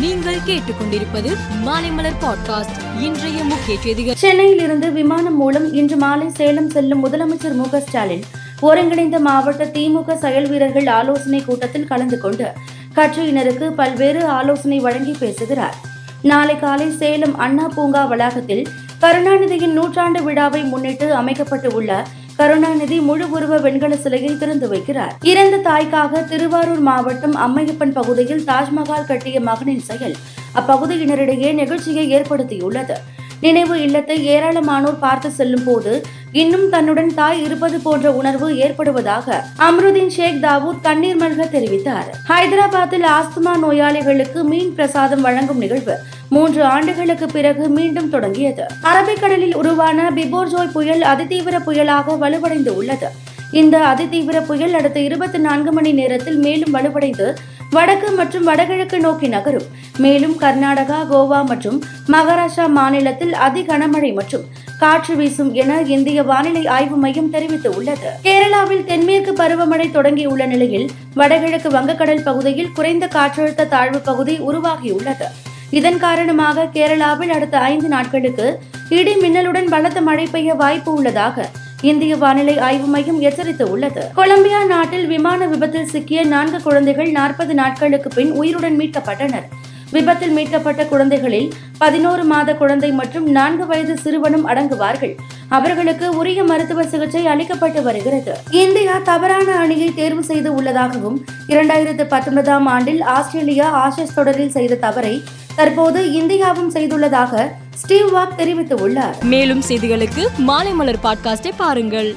நீங்கள் கேட்டுக்கொண்டிருப்பது மாலைமலர் பாட்காஸ்ட். இன்றைய முக்கிய செய்திகள். சென்னையிலிருந்து விமானம் மூலம் இன்று மாலை சேலம் செல்லும் முதலமைச்சர் மு ஸ்டாலின் ஒருங்கிணைந்த மாவட்ட திமுக செயல் வீரர்கள் ஆலோசனை கூட்டத்தில் கலந்து கொண்டு கட்சியினருக்கு பல்வேறு ஆலோசனை வழங்கி பேசுகிறார். நாளை காலை சேலம் அண்ணா பூங்கா வளாகத்தில் கருணாநிதியின் நூற்றாண்டு விழாவை முன்னிட்டு அமைக்கப்பட்டு உள்ள கருணாநிதி முழு உருவ வெண்கல சிலையை திறந்து வைக்கிறார். இறந்த தாய்க்காக திருவாரூர் மாவட்டம் அம்மையப்பன் பகுதியில் தாஜ்மஹால் கட்டிய மகனின் செயல் அப்பகுதியினரிடையே நிகழ்ச்சியை ஏற்படுத்தியுள்ளது. நினைவு இல்லத்தை ஏராளமானோர் பார்த்து செல்லும் போது இன்னும் தன்னுடன் தாய் இருப்பது போன்ற உணர்வு ஏற்படுவதாக அம்ருதீன் ஷேக் தாவூத் கண்ணீர் மல்க தெரிவித்தார். ஹைதராபாத்தில் ஆஸ்துமா நோயாளிகளுக்கு மீன் பிரசாதம் வழங்கும் நிகழ்வு மூன்று ஆண்டுகளுக்கு பிறகு மீண்டும் தொடங்கியது. அரபிக்கடலில் உருவான பிபோர்ஜோய் புயல் அதிதீவிர புயலாக வலுவடைந்து உள்ளது. இந்த அதிதீவிர புயல் அடுத்த இருபத்தி நான்கு மணி நேரத்தில் மேலும் வலுவடைந்து வடக்கு மற்றும் வடகிழக்கு நோக்கி நகரும். மேலும் கர்நாடகா கோவா மற்றும் மகாராஷ்டிரா மாநிலத்தில் அதி கனமழை மற்றும் காற்று வீசும் என இந்திய வானிலை ஆய்வு மையம் தெரிவித்துள்ளது கேரளாவில் தென்மேற்கு பருவமழை தொடங்கியுள்ள நிலையில் வடகிழக்கு வங்கக்கடல் பகுதியில் குறைந்த காற்றழுத்த தாழ்வு பகுதி உருவாகியுள்ளது. இதன் காரணமாக கேரளாவில் அடுத்த ஐந்து நாட்களுக்கு இடி மின்னலுடன் பலத்த மழை பெய்ய வாய்ப்பு உள்ளதாக இந்திய வானிலை ஆய்வு மையம் எச்சரித்து உள்ளது கொலம்பியா நாட்டில் விமான விபத்தில் சிக்கிய நான்கு குழந்தைகள் நாற்பது நாட்களுக்கு பின் உயிருடன் மீட்கப்பட்டனர். விபத்தில் மீட்கப்பட்ட குழந்தைகளில் பதினோரு மாத குழந்தை மற்றும் நான்கு வயது சிறுவனும் அடங்குவார்கள். அவர்களுக்கு உரிய மருத்துவ சிகிச்சை அளிக்கப்பட்டு வருகிறது. இந்தியா தவறான அணியை தேர்வு செய்து உள்ளதாகவும் இரண்டாயிரத்து பத்தொன்பதாம் ஆண்டில் ஆஸ்திரேலியா ஆஷஸ் தொடரில் செய்த தவறை தற்போது இந்தியாவும் செய்துள்ளதாக ஸ்டீவ் வாக் தெரிவித்துள்ளார். மேலும் செய்திகளுக்கு மாலை மலர் பாட்காஸ்டை பாருங்கள்.